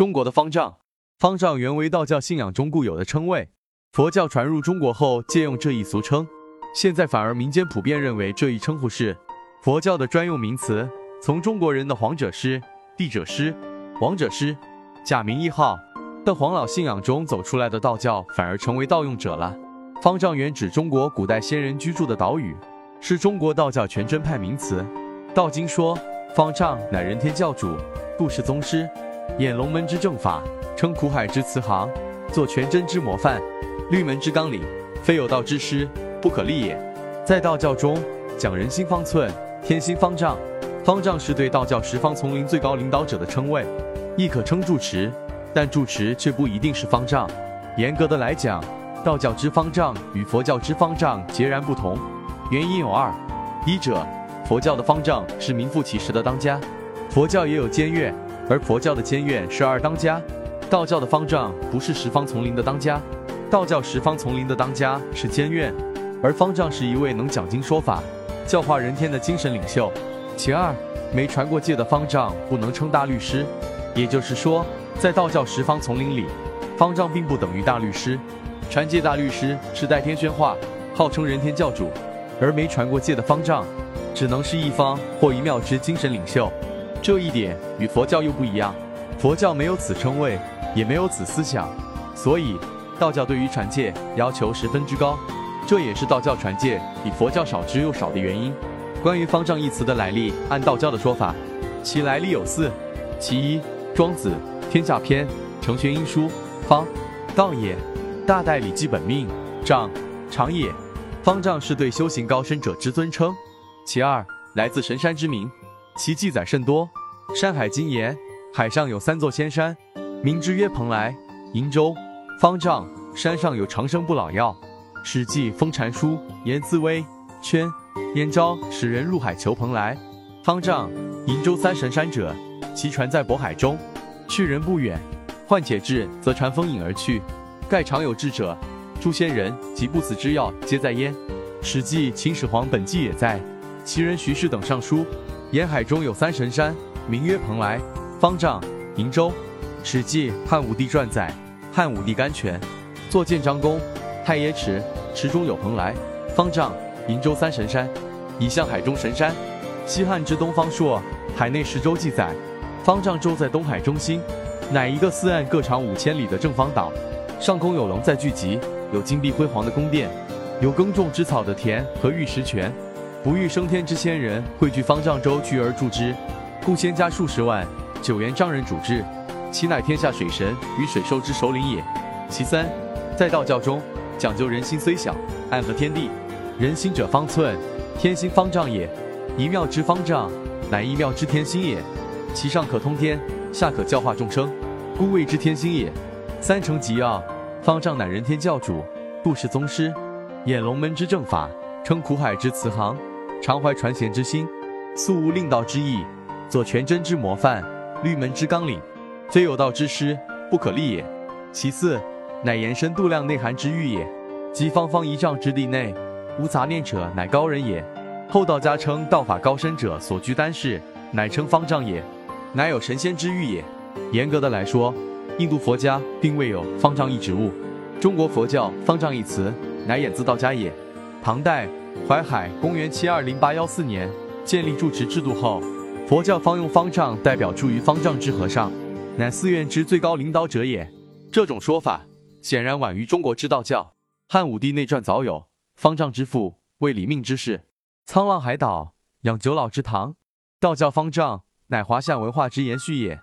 中国的方丈，方丈原为道教信仰中固有的称谓，佛教传入中国后借用这一俗称，现在反而民间普遍认为这一称呼是。佛教的专用名词。从中国人的皇者师、帝者师、王者师、假名一号。的黄老信仰中走出来的道教，反而成为盗用者了。方丈原指中国古代先人居住的岛屿，是中国道教全真派名词。道经说，方丈乃人天教主，故世宗师，演龙门之正法，称苦海之慈航，作全真之模范，律门之纲领，非有道之师不可立也。在道教中，讲人心方寸，天心方丈。方丈是对道教十方丛林最高领导者的称谓，亦可称住持，但住持却不一定是方丈。严格的来讲，道教之方丈与佛教之方丈截然不同，原因有二：一者，佛教的方丈是名副其实的当家，佛教也有监院，而佛教的监院是二当家；道教的方丈不是十方丛林的当家，道教十方丛林的当家是监院，而方丈是一位能讲经说法、教化人天的精神领袖。其二，没传过戒的方丈不能称大律师，也就是说，在道教十方丛林里，方丈并不等于大律师。传戒大律师是代天宣化，号称人天教主，而没传过戒的方丈，只能是一方或一庙之精神领袖。这一点与佛教又不一样，佛教没有此称谓，也没有此思想，所以道教对于传戒要求十分之高，这也是道教传戒比佛教少之又少的原因。关于方丈一词的来历，按道教的说法，其来历有四：其一，《庄子·天下篇》成玄因书，方，道也，大代礼记本命，丈，长也。方丈是对修行高深者之尊称。其二，来自神山之名，其记载甚多。《山海经》言，海上有三座仙山，名之曰蓬莱、瀛洲、方丈，山上有长生不老药。《史记·封禅书》言，自微、圈。燕昭使人入海求蓬莱、方丈、瀛洲三神山者，其船在渤海中，去人不远，患且至，则船风引而去。盖常有智者，诸仙人及不死之药，皆在焉。《史记·秦始皇本纪》也在，其人徐氏等上书，沿海中有三神山，名曰蓬莱、方丈、瀛洲。《史记·汉武帝传》载，汉武帝甘泉，坐建章宫，太耶池，池中有蓬莱、方丈。瀛洲三神山，以向海中神山。西汉之东方朔《海内十洲》记载，方丈洲在东海中心，乃一个四岸各长五千里的正方岛，上空有龙在聚集，有金碧辉煌的宫殿，有耕种之草的田和玉石泉，不欲升天之仙人汇聚方丈洲，聚而筑之，故仙家数十万，九原丈人主之，其乃天下水神与水兽之首领也。其三，在道教中讲究人心虽小，暗合天地。人心者方寸，天心方丈也。一庙之方丈，乃一庙之天心也。其上可通天，下可教化众生，故谓之天心也。三成即要，方丈乃人天教主，故世宗师，演龙门之正法，称苦海之慈航，常怀传贤之心，素无令道之意，作全真之模范，律门之纲领，非有道之师不可立也。其四，乃延伸度量内涵之欲也，即方方一丈之地内。无杂念者，乃高人也。后道家称道法高深者所居丹室，乃称方丈也，乃有神仙之欲也。严格的来说，印度佛家并未有方丈一职务。中国佛教方丈一词，乃演自道家也。唐代淮海公元七二零八幺四年建立住持制度后，佛教方用方丈代表住于方丈之和尚，乃寺院之最高领导者也。这种说法显然晚于中国之道教。汉武帝内传早有。方丈之父为李命之事，沧浪海岛养九老之堂，道教方丈乃华夏文化之延续也。